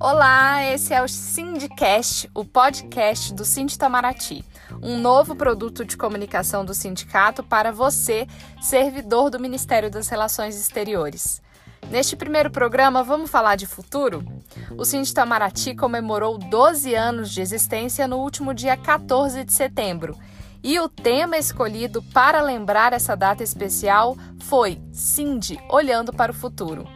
Olá, esse é o Sindicast, o podcast do Sind Itamaraty, um novo produto de comunicação do sindicato para você, servidor do Ministério das Relações Exteriores. Neste primeiro programa, vamos falar de futuro? O Sind Itamaraty comemorou 12 anos de existência no último dia 14 de setembro. E o tema escolhido para lembrar essa data especial foi Sind Olhando para o Futuro.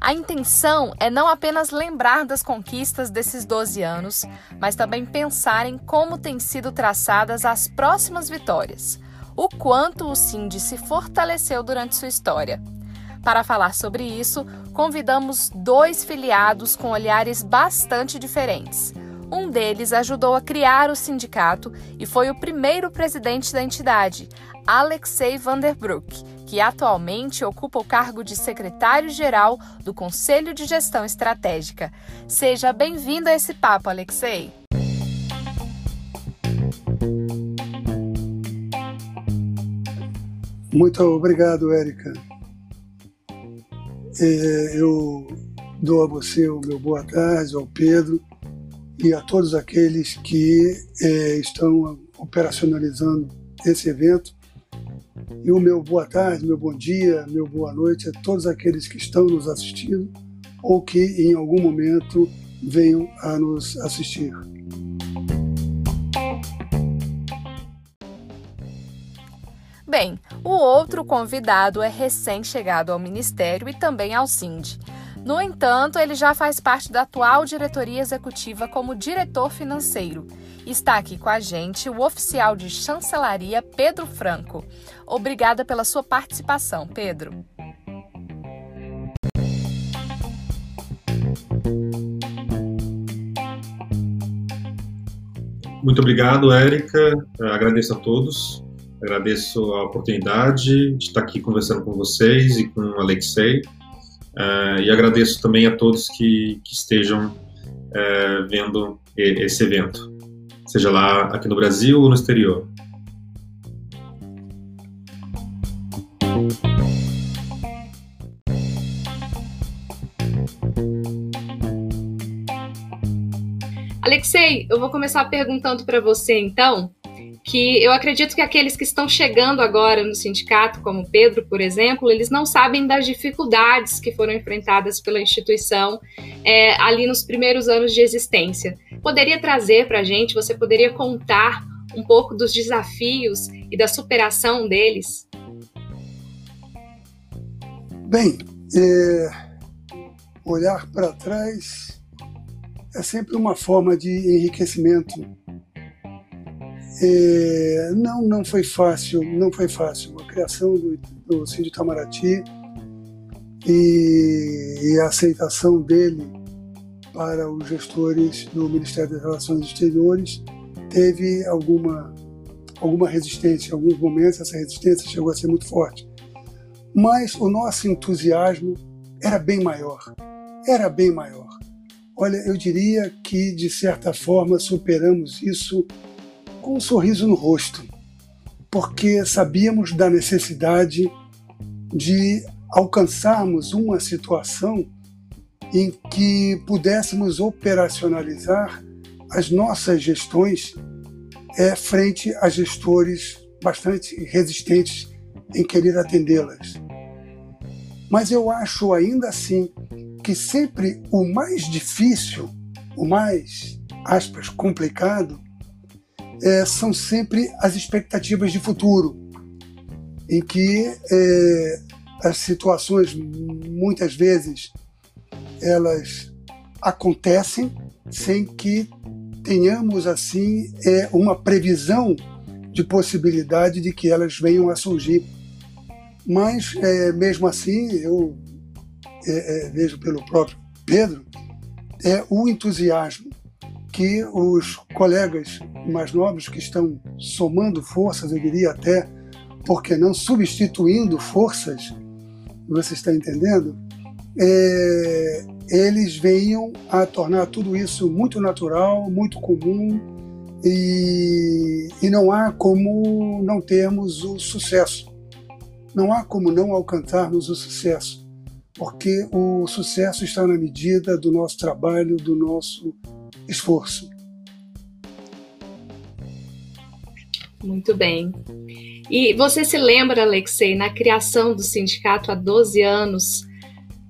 A intenção é não apenas lembrar das conquistas desses 12 anos, mas também pensar em como têm sido traçadas as próximas vitórias, o quanto o Cindy se fortaleceu durante sua história. Para falar sobre isso, convidamos dois filiados com olhares bastante diferentes. Um deles ajudou a criar o sindicato e foi o primeiro presidente da entidade, Alexei Vanderbroek, que atualmente ocupa o cargo de secretário-geral do Conselho de Gestão Estratégica. Seja bem-vindo a esse papo, Alexei. Muito obrigado, Érica. É, eu dou a você o meu boa tarde, ao Pedro e a todos aqueles que é, estão operacionalizando esse evento e o meu boa tarde, meu bom dia, meu boa noite a todos aqueles que estão nos assistindo ou que em algum momento venham a nos assistir. Bem, o outro convidado é recém-chegado ao Ministério e também ao SIND. No entanto, ele já faz parte da atual diretoria executiva como diretor financeiro. Está aqui com a gente o oficial de chancelaria Pedro Franco. Obrigada pela sua participação, Pedro. Muito obrigado, Érica. Agradeço a todos. Agradeço a oportunidade de estar aqui conversando com vocês e com o Alexei. Uh, e agradeço também a todos que, que estejam uh, vendo esse evento, seja lá aqui no Brasil ou no exterior. Alexei, eu vou começar perguntando para você então que eu acredito que aqueles que estão chegando agora no sindicato, como Pedro, por exemplo, eles não sabem das dificuldades que foram enfrentadas pela instituição é, ali nos primeiros anos de existência. Poderia trazer para a gente, você poderia contar um pouco dos desafios e da superação deles? Bem, é, olhar para trás é sempre uma forma de enriquecimento é, não, não foi fácil, não foi fácil. A criação do, do Cid Itamaraty e, e, a aceitação dele para os gestores do Ministério das Relações Exteriores teve alguma, alguma resistência. Em alguns momentos essa resistência chegou a ser muito forte. Mas o nosso entusiasmo era bem maior. Era bem maior. Olha, eu diria que, de certa forma, superamos isso com um sorriso no rosto, porque sabíamos da necessidade de alcançarmos uma situação em que pudéssemos operacionalizar as nossas gestões é, frente a gestores bastante resistentes em querer atendê-las. Mas eu acho ainda assim que sempre o mais difícil, o mais, aspas, complicado, é, são sempre as expectativas de futuro, em que é, as situações muitas vezes elas acontecem sem que tenhamos assim é, uma previsão de possibilidade de que elas venham a surgir. Mas é, mesmo assim eu é, é vejo pelo próprio Pedro é o entusiasmo que os colegas mais novos que estão somando forças, eu diria até, porque não substituindo forças, você está entendendo? É, eles venham a tornar tudo isso muito natural, muito comum e, e não há como não termos o sucesso. Não há como não alcançarmos o sucesso, porque o sucesso está na medida do nosso trabalho, do nosso esforço. Muito bem. E você se lembra, Alexei, na criação do sindicato há 12 anos,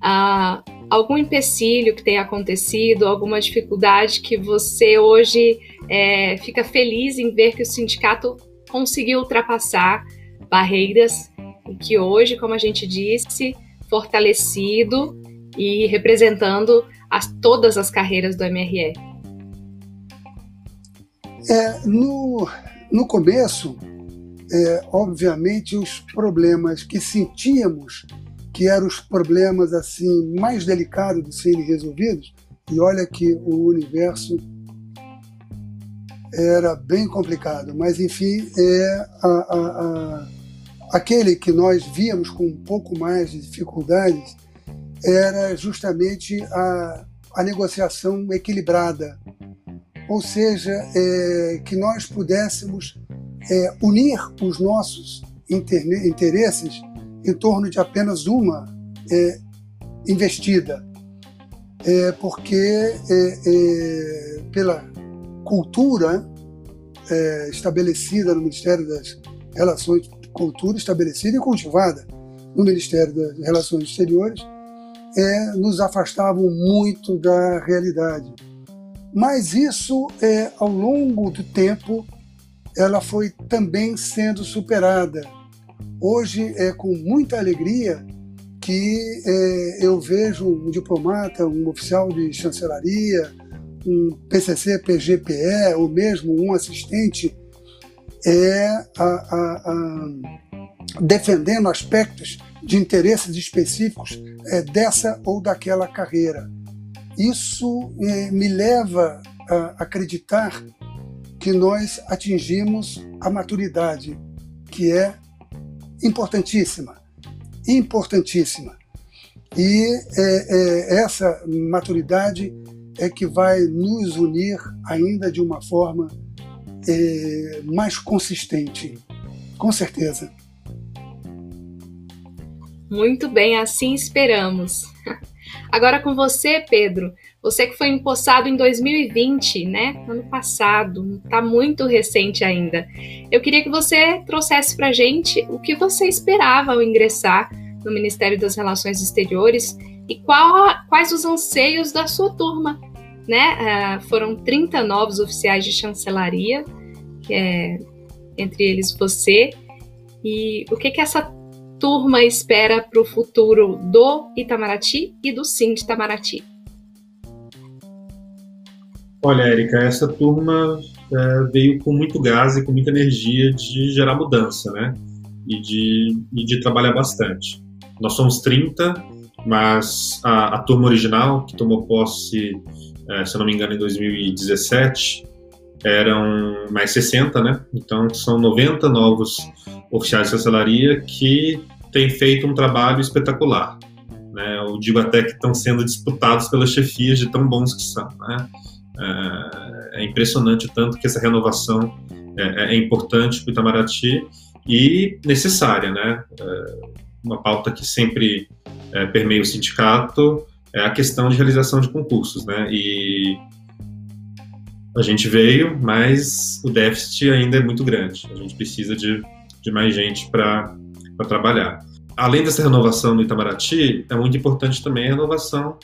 ah, algum empecilho que tenha acontecido, alguma dificuldade que você hoje é, fica feliz em ver que o sindicato conseguiu ultrapassar barreiras e que hoje, como a gente disse, fortalecido e representando as, todas as carreiras do MRE? É, no, no começo, é, obviamente, os problemas que sentíamos que eram os problemas assim mais delicados de serem resolvidos, e olha que o universo era bem complicado, mas enfim, é a, a, a, aquele que nós víamos com um pouco mais de dificuldades era justamente a, a negociação equilibrada, ou seja, é, que nós pudéssemos é, unir os nossos interesses em torno de apenas uma é, investida, é, porque é, é, pela cultura estabelecida no Ministério das Relações, cultura estabelecida e cultivada no Ministério das Relações Exteriores, nos afastavam muito da realidade. Mas isso, ao longo do tempo, ela foi também sendo superada Hoje é com muita alegria que é, eu vejo um diplomata, um oficial de chancelaria, um PCC, PGPE, ou mesmo um assistente, é, a, a, a, defendendo aspectos de interesses específicos é, dessa ou daquela carreira. Isso é, me leva a acreditar que nós atingimos a maturidade, que é importantíssima, importantíssima. E é, é, essa maturidade é que vai nos unir ainda de uma forma é, mais consistente, com certeza. Muito bem, assim esperamos. Agora com você, Pedro. Você que foi empossado em 2020, né? Ano passado, tá muito recente ainda. Eu queria que você trouxesse pra gente o que você esperava ao ingressar no Ministério das Relações Exteriores e qual, quais os anseios da sua turma, né? Uh, foram 30 novos oficiais de chancelaria, que é entre eles você. E o que que essa turma espera para o futuro do Itamaraty e do Sim de Itamaraty? Olha, Érica, essa turma é, veio com muito gás e com muita energia de gerar mudança, né? E de, e de trabalhar bastante. Nós somos 30, mas a, a turma original, que tomou posse, é, se eu não me engano, em 2017, eram mais 60, né? Então são 90 novos oficiais de chancelaria que têm feito um trabalho espetacular. Né? Eu digo até que estão sendo disputados pelas chefias de tão bons que são. Né? É, é impressionante tanto que essa renovação é, é importante para o Itamaraty e necessária, né? É uma pauta que sempre é, permeia o sindicato é a questão de realização de concursos, né? E a gente veio, mas o déficit ainda é muito grande. A gente precisa de, de mais gente para trabalhar. Além dessa renovação no Itamaraty, é muito importante também a renovação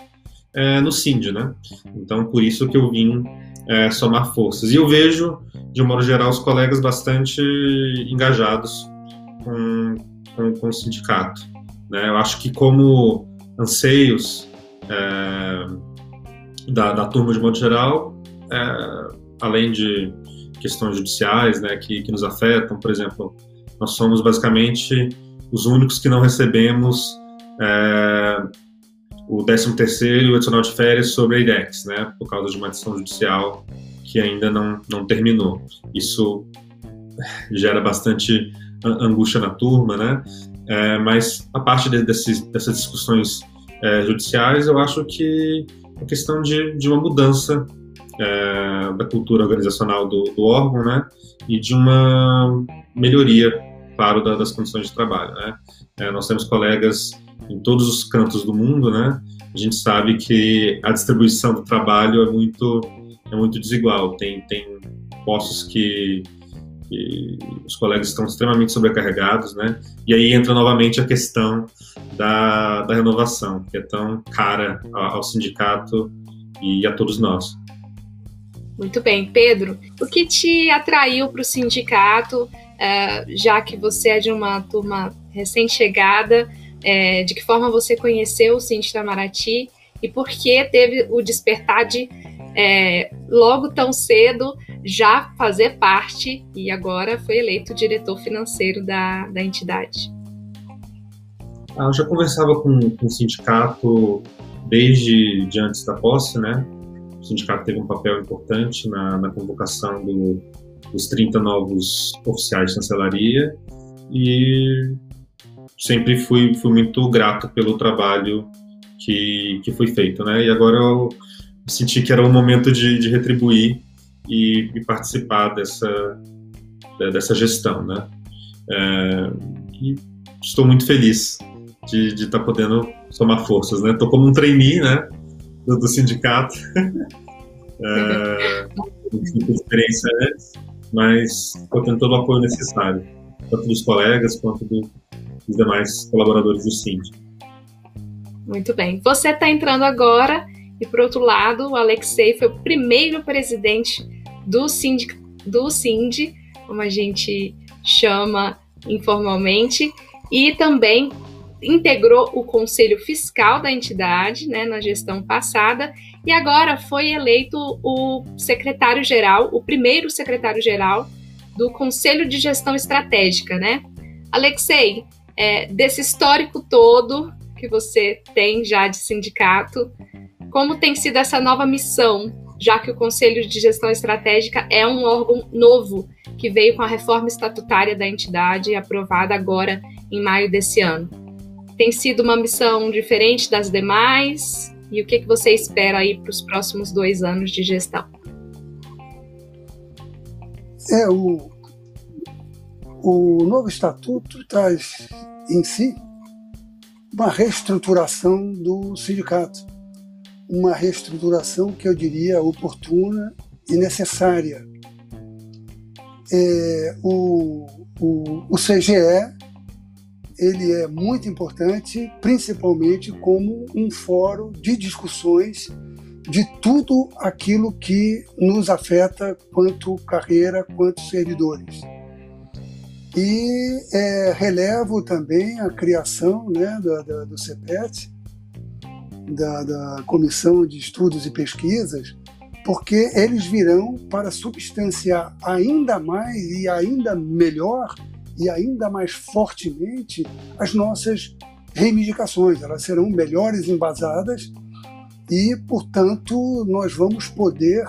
é, no CIND, né? Então, por isso que eu vim é, somar forças. E eu vejo, de um modo geral, os colegas bastante engajados com, com, com o sindicato. Né? Eu acho que como anseios é, da, da turma de modo geral, é, além de questões judiciais né, que, que nos afetam, por exemplo, nós somos basicamente os únicos que não recebemos é, o 13º e o adicional de férias sobre a IDEX, né, por causa de uma decisão judicial que ainda não, não terminou. Isso gera bastante angústia na turma, né, é, mas a parte de, dessas discussões é, judiciais, eu acho que a questão de, de uma mudança é, da cultura organizacional do, do, órgão, né, e de uma melhoria, claro, da, das condições de trabalho, né. É, nós temos colegas em todos os cantos do mundo, né? A gente sabe que a distribuição do trabalho é muito é muito desigual. Tem tem postos que, que os colegas estão extremamente sobrecarregados, né? E aí entra novamente a questão da, da renovação, que é tão cara ao sindicato e a todos nós. Muito bem, Pedro. O que te atraiu para o sindicato, uh, já que você é de uma turma recém-chegada? É, de que forma você conheceu o Cinti Itamaraty e por que teve o despertar de é, logo tão cedo já fazer parte e agora foi eleito diretor financeiro da, da entidade? Ah, eu já conversava com, com o sindicato desde de antes da posse, né? O sindicato teve um papel importante na, na convocação do, dos 30 novos oficiais de chancelaria e sempre fui, fui muito grato pelo trabalho que, que foi feito, né? E agora eu senti que era o momento de, de retribuir e, e, participar dessa, dessa gestão, né? É, e estou muito feliz de estar tá podendo somar forças, né? Estou como um trainee, né? Do, do sindicato. é, tive experiência antes, mas estou tendo todo o apoio necessário, tanto dos colegas quanto do, dos demais colaboradores do Cindy. Muito bem. Você está entrando agora e, por outro lado, o Alexei foi o primeiro presidente do Cindy, do Cindy como a gente chama informalmente, e também integrou o conselho fiscal da entidade né, na gestão passada e agora foi eleito o secretário-geral, o primeiro secretário-geral do Conselho de Gestão Estratégica, né? Alexei, é, desse histórico todo que você tem já de sindicato, como tem sido essa nova missão, já que o Conselho de Gestão Estratégica é um órgão novo que veio com a reforma estatutária da entidade aprovada agora em maio desse ano? Tem sido uma missão diferente das demais? E o que, que você espera aí para os próximos dois anos de gestão? É, o, o novo estatuto traz em si uma reestruturação do sindicato. Uma reestruturação que eu diria oportuna e necessária. É, o, o, o CGE ele é muito importante, principalmente como um fórum de discussões de tudo aquilo que nos afeta quanto carreira, quanto servidores. E é, relevo também a criação né, da, da, do CEPET, da, da Comissão de Estudos e Pesquisas, porque eles virão para substanciar ainda mais e ainda melhor e ainda mais fortemente as nossas reivindicações. Elas serão melhores embasadas e, portanto, nós vamos poder,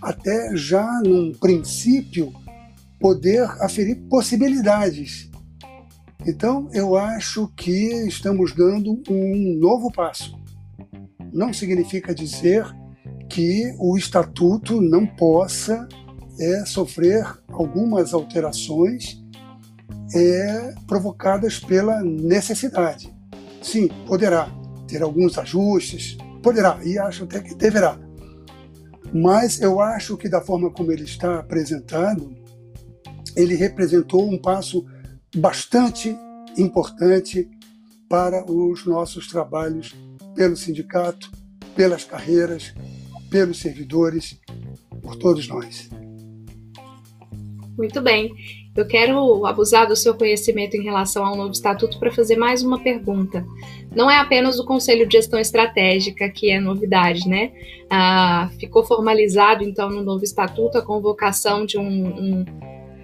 até já num princípio, poder aferir possibilidades. Então, eu acho que estamos dando um novo passo. Não significa dizer que o estatuto não possa é, sofrer algumas alterações é, provocadas pela necessidade. Sim, poderá ter alguns ajustes, poderá, e acho até que deverá. Mas eu acho que, da forma como ele está apresentado, ele representou um passo bastante importante para os nossos trabalhos pelo sindicato, pelas carreiras, pelos servidores, por todos nós. Muito bem. Eu quero abusar do seu conhecimento em relação ao novo estatuto para fazer mais uma pergunta. Não é apenas o Conselho de Gestão Estratégica que é novidade, né? Ah, ficou formalizado, então, no novo estatuto a convocação de, um, um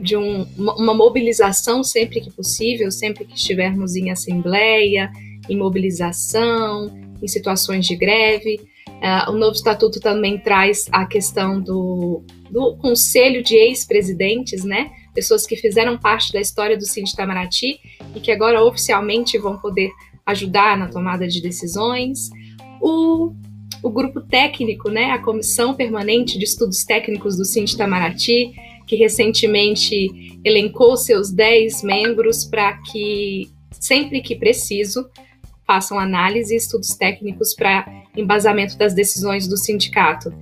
de um, uma mobilização sempre que possível, sempre que estivermos em assembleia, em mobilização, em situações de greve. Uh, o novo estatuto também traz a questão do, do conselho de ex-presidentes, né? Pessoas que fizeram parte da história do Cine Itamaraty e que agora oficialmente vão poder ajudar na tomada de decisões. O, o grupo técnico, né, a Comissão Permanente de Estudos Técnicos do Cine Itamaraty, que recentemente elencou seus 10 membros para que, sempre que preciso, passam análise e estudos técnicos para embasamento das decisões do sindicato.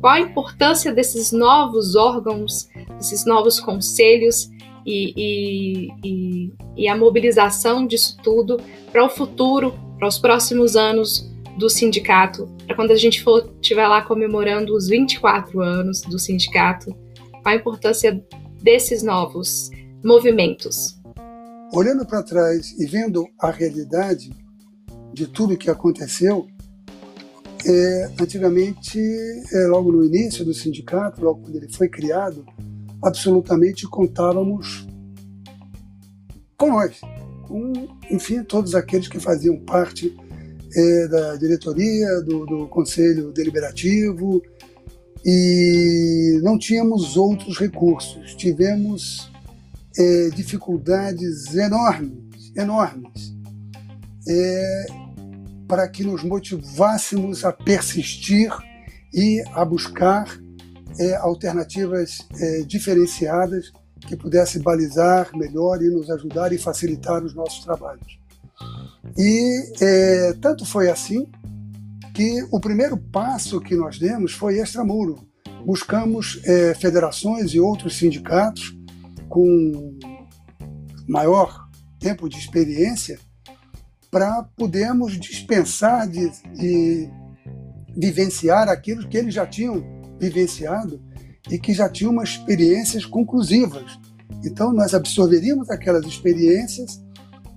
Qual a importância desses novos órgãos, desses novos conselhos e, e, e, a mobilização disso tudo para o futuro, para os próximos anos do sindicato, para quando a gente for estiver lá comemorando os 24 anos do sindicato, qual a importância desses novos movimentos? Olhando para trás e vendo a realidade de tudo que aconteceu, é, antigamente, é, logo no início do sindicato, logo quando ele foi criado, absolutamente contávamos com nós, com, enfim, todos aqueles que faziam parte é, da diretoria, do, do conselho deliberativo, e não tínhamos outros recursos. Tivemos é, dificuldades enormes, enormes, é, para que nos motivássemos a persistir e a buscar é, alternativas é, diferenciadas que pudessem balizar melhor e nos ajudar e facilitar os nossos trabalhos. E é, tanto foi assim que o primeiro passo que nós demos foi extramuro. Buscamos é, federações e outros sindicatos com maior tempo de experiência para podermos dispensar de, de vivenciar aquilo que eles já tinham vivenciado e que já tinham umas experiências conclusivas. Então, nós absorveríamos aquelas experiências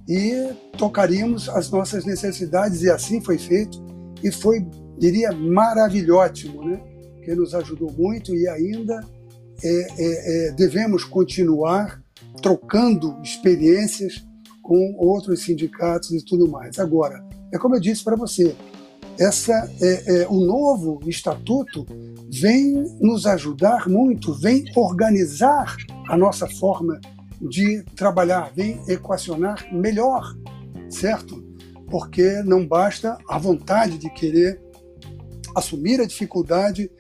e tocaríamos as nossas necessidades, e assim foi feito. E foi, diria, maravilhótimo, né? que nos ajudou muito e ainda é, é, é, devemos continuar trocando experiências com outros sindicatos e tudo mais. Agora, é como eu disse para você, essa é, é, o novo estatuto vem nos ajudar muito, vem organizar a nossa forma de trabalhar, vem equacionar melhor, certo? Porque não basta a vontade de querer assumir a dificuldade,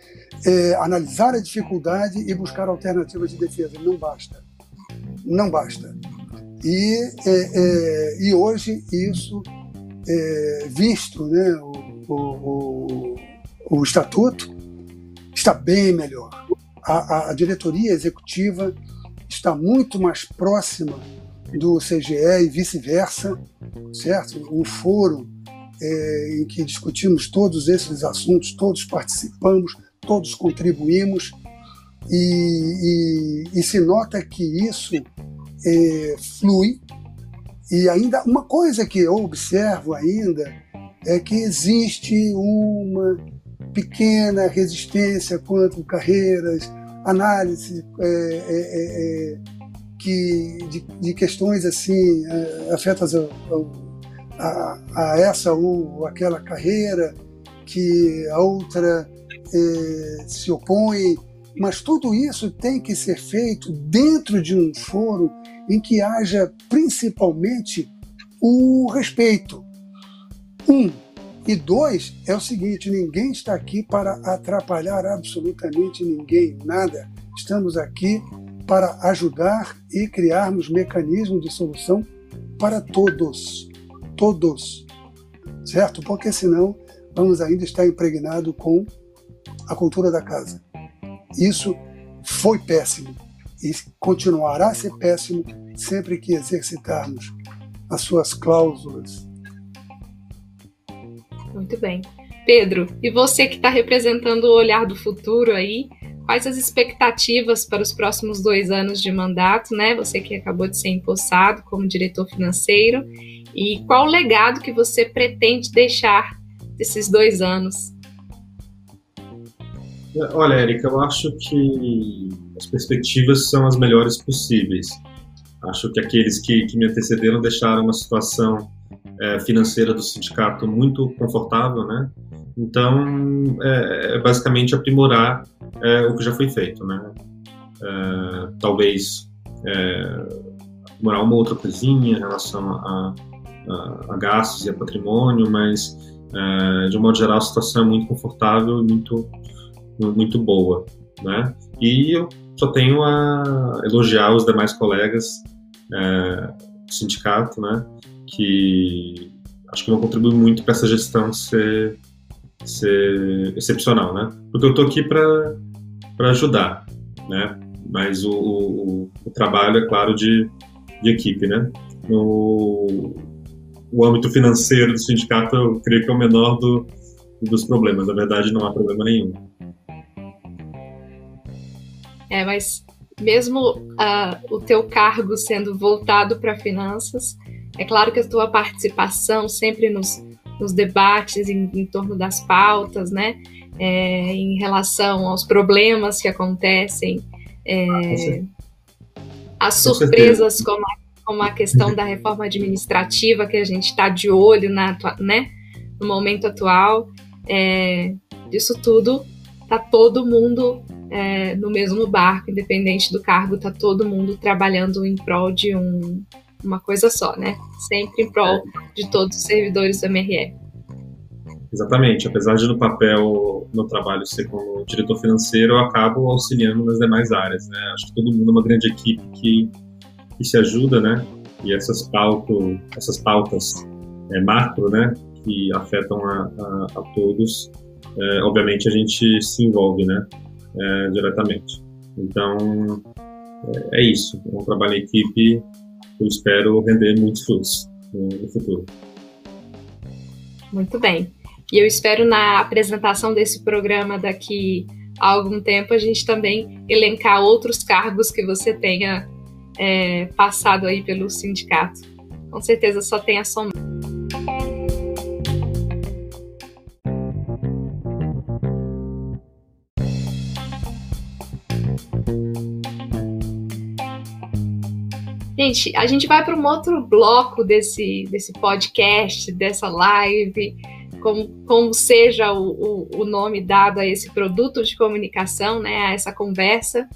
é, analisar a dificuldade e buscar alternativas de defesa. Não basta. Não basta. E, é, é, e hoje isso, é, visto né, o, o, o, o, estatuto, está bem melhor. A, a, diretoria executiva está muito mais próxima do CGE e vice-versa, certo? Um foro é, em que discutimos todos esses assuntos, todos participamos, todos contribuímos e, e, e se nota que isso é, flui. E ainda uma coisa que eu observo ainda é que existe uma pequena resistência quanto carreiras, análise é, é, é, é que, de, de, questões assim afetas a, a, essa ou aquela carreira que a outra se opõe mas tudo isso tem que ser feito dentro de um foro em que haja principalmente o respeito. Um. E dois, é o seguinte: ninguém está aqui para atrapalhar absolutamente ninguém, nada. Estamos aqui para ajudar e criarmos mecanismos de solução para todos. Todos. Certo? Porque senão vamos ainda estar impregnado com a cultura da casa. Isso foi péssimo e continuará a ser péssimo sempre que exercitarmos as suas cláusulas. Muito bem. Pedro, e você que está representando o olhar do futuro aí, quais as expectativas para os próximos dois anos de mandato, né? Você que acabou de ser empossado como diretor financeiro, e qual o legado que você pretende deixar desses dois anos? Olha, Érica, eu acho que as perspectivas são as melhores possíveis. Acho que aqueles que, que me antecederam deixaram uma situação é, financeira do sindicato muito confortável, né? Então, é, é basicamente aprimorar é, o que já foi feito, né? É, talvez é, aprimorar uma outra coisinha em relação a, a, a gastos e a patrimônio, mas é, de um modo geral a situação é muito confortável e muito muito boa, né? E eu só tenho a elogiar os demais colegas é, do sindicato, né? Que acho que vão contribuir muito para essa gestão ser, ser excepcional, né? Porque eu estou aqui para ajudar, né? Mas o, o, o, trabalho, é claro, de, de equipe, né? No o âmbito financeiro do sindicato, eu creio que é o menor do, dos problemas. Na verdade, não há problema nenhum. É, mas mesmo uh, o teu cargo sendo voltado para finanças, é claro que a tua participação sempre nos, nos debates em, em, torno das pautas, né, é, em relação aos problemas que acontecem, é, as surpresas como a, como a questão da reforma administrativa que a gente está de olho na, né, no momento atual, é, disso tudo tá todo mundo é, no mesmo barco, independente do cargo, tá todo mundo trabalhando em prol de um, uma coisa só, né? Sempre em prol de todos os servidores do MRE. Exatamente. Apesar de no papel, no trabalho ser como diretor financeiro, eu acabo auxiliando nas demais áreas, né? Acho que todo mundo é uma grande equipe que, que se ajuda, né? E essas, pautas, essas pautas é, macro, né? Que afetam a, a, a todos, é, obviamente a gente se envolve, né? É, diretamente. Então, é, é, isso. É um trabalho em equipe que eu espero render muitos frutos no, no futuro. Muito bem. E eu espero na apresentação desse programa daqui a algum tempo a gente também elencar outros cargos que você tenha é, passado aí pelo sindicato. Com certeza só tem a somar. Gente, a gente vai para um outro bloco desse, desse podcast, dessa live, como, como seja o, o, o, nome dado a esse produto de comunicação, né, a essa conversa,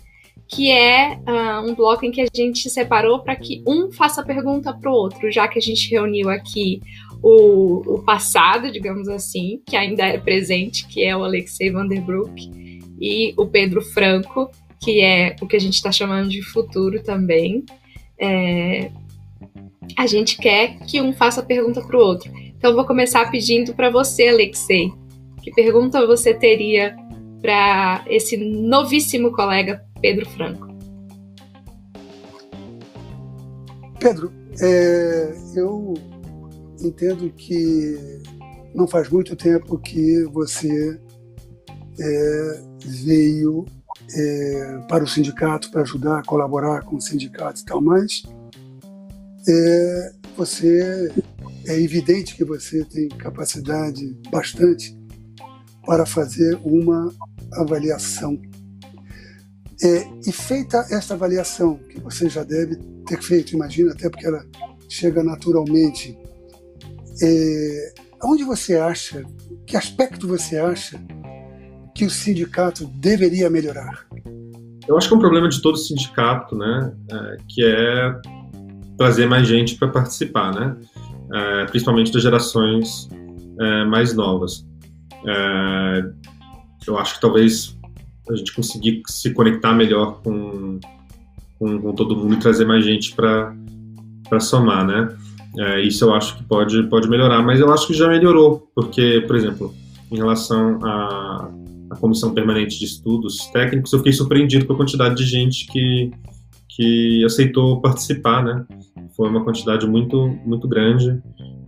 que é uh, um bloco em que a gente separou para que um faça pergunta para o outro, já que a gente reuniu aqui o, o passado, digamos assim, que ainda é presente, que é o Alexei Vanderbroek, e o Pedro Franco, que é o que a gente está chamando de futuro também é, a gente quer que um faça a pergunta para o outro. Então, eu vou começar pedindo para você, Alexei, que pergunta você teria para esse novíssimo colega Pedro Franco? Pedro, é, eu entendo que não faz muito tempo que você é, veio é, para o sindicato, para ajudar colaborar com o sindicato e tal, mas é, você é evidente que você tem capacidade bastante para fazer uma avaliação. É, e feita esta avaliação, que você já deve ter feito, imagina, até porque ela chega naturalmente, é, onde você acha, que aspecto você acha que o sindicato deveria melhorar? Eu acho que é um problema de todo sindicato, né, é, que é trazer mais gente para participar, né, é, principalmente das gerações é, mais novas. É, eu acho que talvez a gente conseguir se conectar melhor com, com, com todo mundo e trazer mais gente para somar, né. É, isso eu acho que pode, pode melhorar, mas eu acho que já melhorou, porque, por exemplo, em relação a a Comissão Permanente de Estudos Técnicos, eu fiquei surpreendido com a quantidade de gente que, que aceitou participar, né? Foi uma quantidade muito, muito grande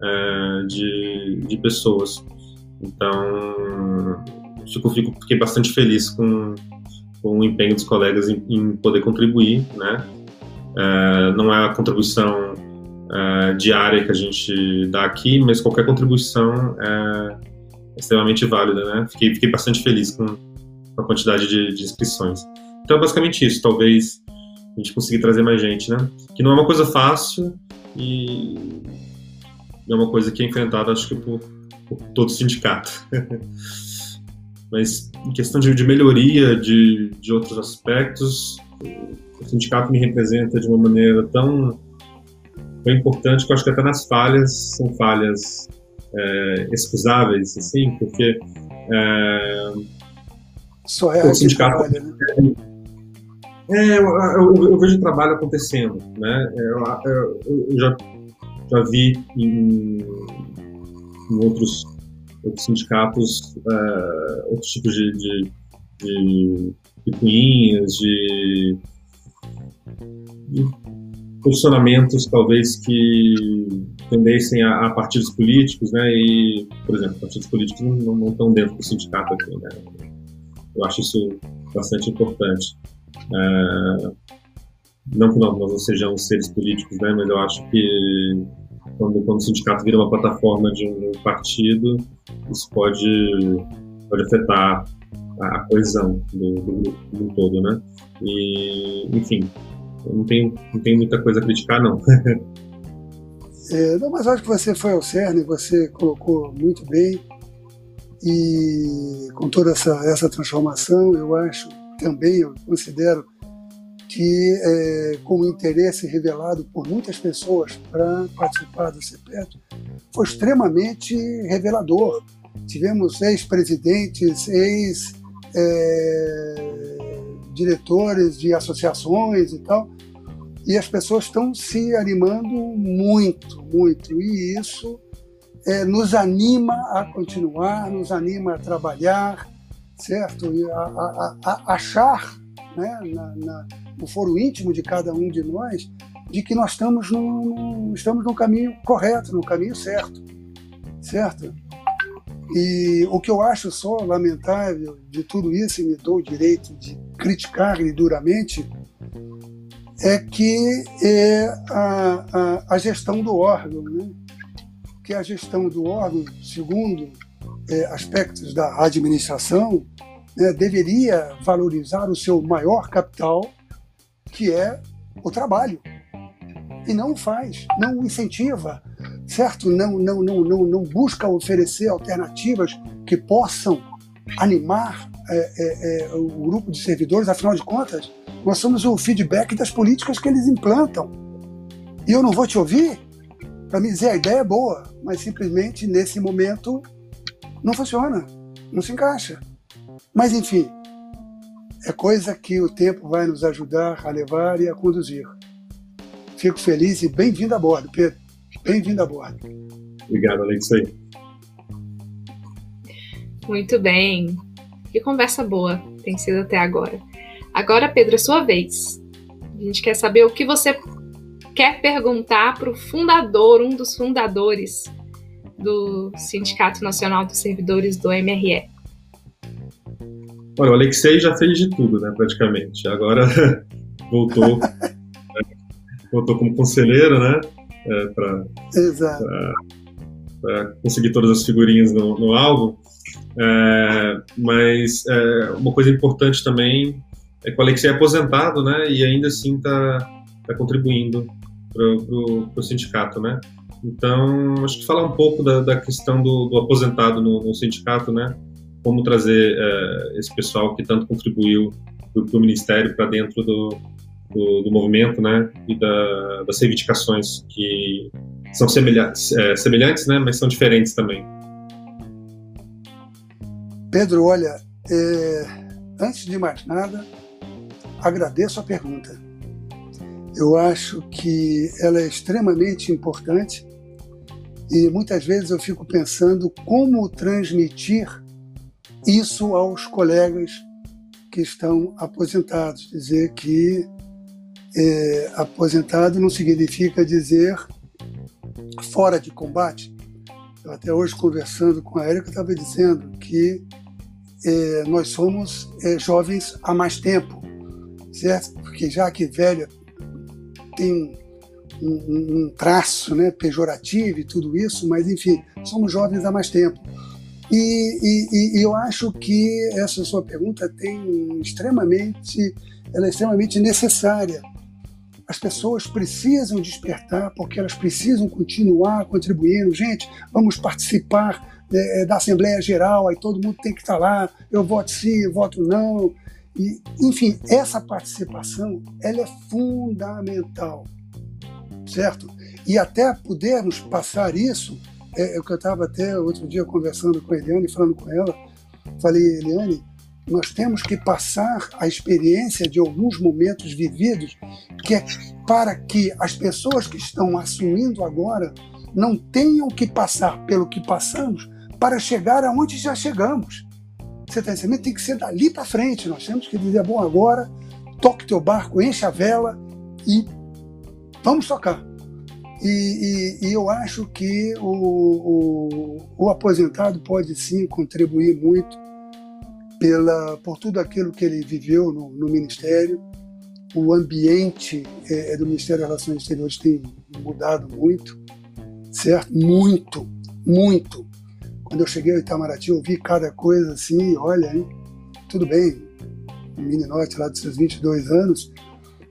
é, de, de pessoas. Então, fico, fico, fiquei bastante feliz com, com o empenho dos colegas em, em poder contribuir, né? É, não é a contribuição é, diária que a gente dá aqui, mas qualquer contribuição é, extremamente válida, né? Fiquei, fiquei bastante feliz com, a quantidade de, de, inscrições. Então é basicamente isso, talvez a gente consiga trazer mais gente, né? Que não é uma coisa fácil e é uma coisa que é enfrentada, acho que, por, por todo sindicato. Mas em questão de, de melhoria de, de outros aspectos, o sindicato me representa de uma maneira tão, tão importante que eu acho que até nas falhas são falhas é, excusáveis, assim, porque é, só é o sindicato. Trabalha, né? É, eu, eu, eu, vejo o trabalho acontecendo, né? Eu, eu já, já vi em, em outros, outros sindicatos, uh, outros tipos de, de, de, de cunhinhas, de, de posicionamentos talvez que tendessem a, a, partidos políticos, né? E, por exemplo, partidos políticos não, não estão dentro do sindicato aqui, né? Eu acho isso bastante importante. É, não que nós, não sejamos seres políticos, né? Mas eu acho que quando, quando o sindicato vira uma plataforma de um, partido, isso pode, pode afetar a, a coesão do, do um todo, né? E, enfim, não tem, não tem muita coisa a criticar, não. É, não, mas acho que você foi ao cerne, você colocou muito bem. E com toda essa, essa transformação, eu acho também, eu considero que, é, como interesse revelado por muitas pessoas para participar do CEPET, foi extremamente revelador. Tivemos ex-presidentes, ex-diretores é, de associações e tal, e as pessoas estão se animando muito, muito. E isso é, nos anima a continuar, nos anima a trabalhar, certo? E a, a, a achar, né, na, na, no foro íntimo de cada um de nós, de que nós estamos no, estamos no caminho correto, no caminho certo, certo? E o que eu acho só lamentável de tudo isso, e me dou o direito de criticar-lhe duramente, é que é a, a, a gestão do órgão, né? que a gestão do órgão, segundo é, aspectos da administração, né, deveria valorizar o seu maior capital, que é o trabalho. E não faz, não incentiva, certo? Não, não, não, não, não busca oferecer alternativas que possam animar é, é, é o grupo de servidores, afinal de contas, nós somos o feedback das políticas que eles implantam. E eu não vou te ouvir para me dizer a ideia é boa, mas simplesmente nesse momento não funciona, não se encaixa. Mas enfim, é coisa que o tempo vai nos ajudar a levar e a conduzir. Fico feliz e bem-vindo a bordo, Pedro. Bem-vindo a bordo. Obrigado, Alexei. Muito bem. Que conversa boa tem sido até agora. Agora, Pedro, é sua vez. A gente quer saber o que você quer perguntar para o fundador, um dos fundadores do Sindicato Nacional dos Servidores do MRE. Olha, o Alexei já fez de tudo, né, praticamente. Agora voltou, voltou como conselheiro, né, é, para conseguir todas as figurinhas no, no álbum. É, mas é, uma coisa importante também é que o Alexei é aposentado, né, e ainda assim está tá contribuindo para o sindicato, né. Então, acho que falar um pouco da, da questão do, do aposentado no, no, sindicato, né, como trazer é, esse pessoal que tanto contribuiu para o Ministério para dentro do, do, do, movimento, né, e da, das reivindicações que são semelhantes, é, semelhantes, né, mas são diferentes também. Pedro, olha, é, antes de mais nada, agradeço a pergunta. Eu acho que ela é extremamente importante e muitas vezes eu fico pensando como transmitir isso aos colegas que estão aposentados. Dizer que é, aposentado não significa dizer fora de combate. Eu até hoje conversando com a Erika estava dizendo que é, nós somos é, jovens há mais tempo certo? Porque já que velha tem um, um, traço né, pejorativo e tudo isso, mas enfim, somos jovens há mais tempo. E, e, e, eu acho que essa sua pergunta tem extremamente, ela é extremamente necessária. As pessoas precisam despertar porque elas precisam continuar contribuindo. Gente, vamos participar é, da Assembleia Geral, aí todo mundo tem que estar lá. Eu voto sim, eu voto não. E, enfim, essa participação ela é fundamental, certo? E até podermos passar isso, é, é eu estava até outro dia conversando com a Eliane, falando com ela, falei, Eliane, nós temos que passar a experiência de alguns momentos vividos, que é para que as pessoas que estão assumindo agora não tenham que passar pelo que passamos para chegar aonde já chegamos. Você está entendendo? Tem que ser dali para frente. Nós temos que dizer, bom, agora toque teu barco, enche a vela e vamos tocar. E, e, e eu acho que o, o, o, aposentado pode sim contribuir muito pela, por tudo aquilo que ele viveu no, no Ministério. O ambiente é, é do Ministério das Relações Exteriores tem mudado muito, certo? Muito, muito. Quando eu cheguei ao Itamaraty, eu vi cada coisa assim, olha, hein? tudo bem, um meninote lá dos seus 22 anos,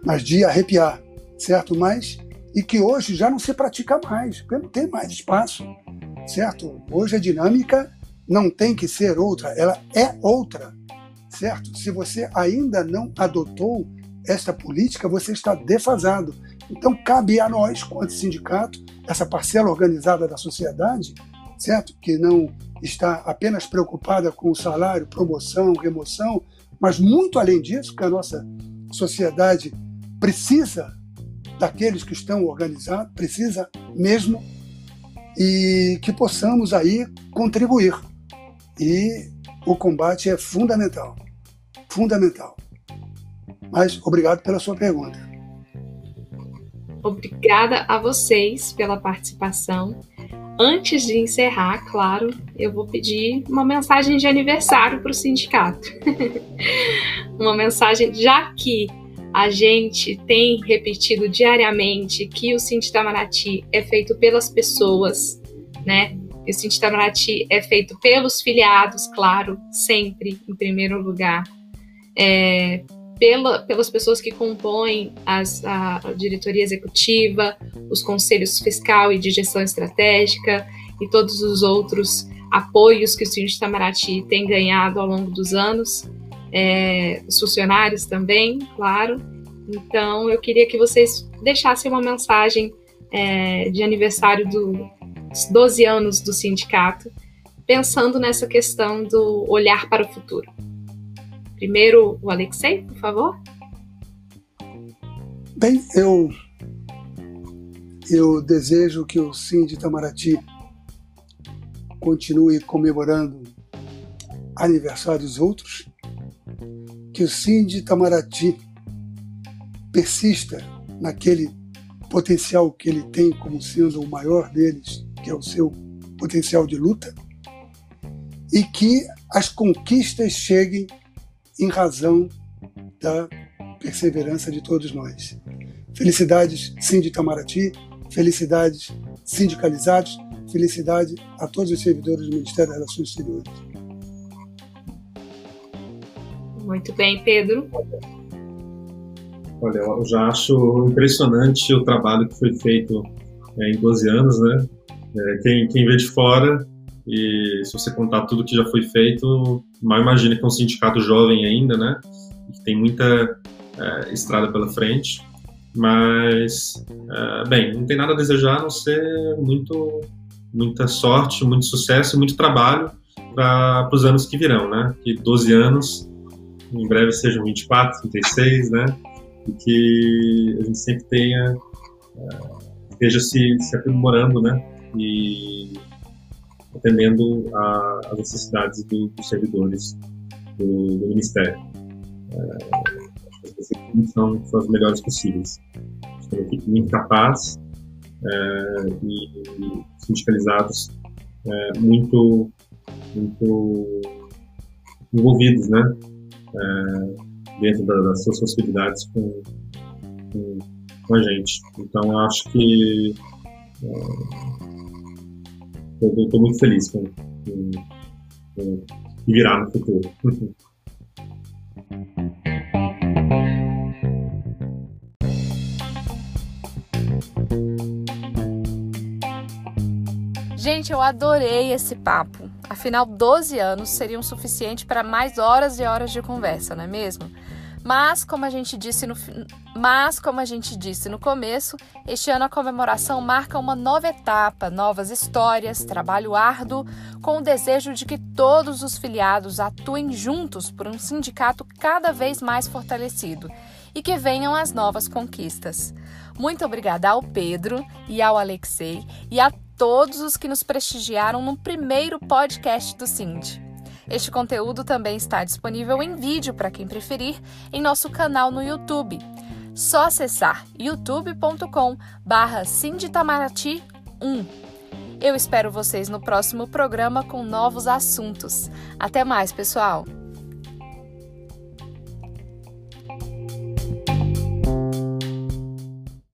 mas de arrepiar, certo? Mas, e que hoje já não se pratica mais, porque não tem mais espaço, certo? Hoje a dinâmica não tem que ser outra, ela é outra, certo? Se você ainda não adotou esta política, você está defasado. Então, cabe a nós, quanto sindicato, essa parcela organizada da sociedade, certo? Que não está apenas preocupada com o salário, promoção, remoção, mas muito além disso, que a nossa sociedade precisa daqueles que estão organizados, precisa mesmo, e que possamos aí contribuir. E o combate é fundamental, fundamental. Mas obrigado pela sua pergunta. Obrigada a vocês pela participação. Antes de encerrar, claro, eu vou pedir uma mensagem de aniversário para o sindicato. uma mensagem, já que a gente tem repetido diariamente que o Sindicato é feito pelas pessoas, né? E o Sindicato é feito pelos filiados, claro, sempre em primeiro lugar. É, pela, pelas pessoas que compõem as, a, diretoria executiva, os conselhos fiscal e de gestão estratégica e todos os outros apoios que o Síndico Itamaraty tem ganhado ao longo dos anos, é, os funcionários também, claro. Então, eu queria que vocês deixassem uma mensagem é, de aniversário dos 12 anos do sindicato, pensando nessa questão do olhar para o futuro. Primeiro, o Alexei, por favor. Bem, eu eu desejo que o Sim de Itamaraty continue comemorando aniversários outros, que o Sim de Itamaraty persista naquele potencial que ele tem como sendo o maior deles, que é o seu potencial de luta, e que as conquistas cheguem em razão da perseverança de todos nós. Felicidades, Sim de Itamaraty, felicidades sindicalizados, felicidade a todos os servidores do Ministério das Relações Exteriores. Muito bem, Pedro. Olha, eu já acho impressionante o trabalho que foi feito é, em 12 anos, né? É, quem, quem vê de fora e se você contar tudo que já foi feito, mal imagina que é um sindicato jovem ainda, né? Que tem muita é, estrada pela frente. Mas, é, bem, não tem nada a desejar a não ser muito, muita sorte, muito sucesso muito trabalho para os anos que virão, né? Que 12 anos, em breve sejam 24, 36, né? E que a gente sempre tenha, é, esteja se, se aprimorando, né? E atendendo às necessidades do, dos servidores do, do Ministério. É, são, são as melhores possíveis. Tem uma equipe muito capaz é, e sindicalizados é, muito, muito envolvidos né, é, dentro da, das suas possibilidades com, com, com, a gente. Então, acho que é, estou muito feliz com, com, com virar no futuro. Gente, eu adorei esse papo. Afinal, 12 anos seriam suficiente para mais horas e horas de conversa, não é mesmo? Mas, como a gente disse no, mas, como a gente disse no começo, este ano a comemoração marca uma nova etapa, novas histórias, trabalho árduo, com o desejo de que todos os filiados atuem juntos por um sindicato cada vez mais fortalecido e que venham as novas conquistas. Muito obrigada ao Pedro e ao Alexei e a todos os que nos prestigiaram no primeiro podcast do Cindy. Este conteúdo também está disponível em vídeo para quem preferir em nosso canal no YouTube. Só acessar youtube.com barra 1. Eu espero vocês no próximo programa com novos assuntos. Até mais, pessoal!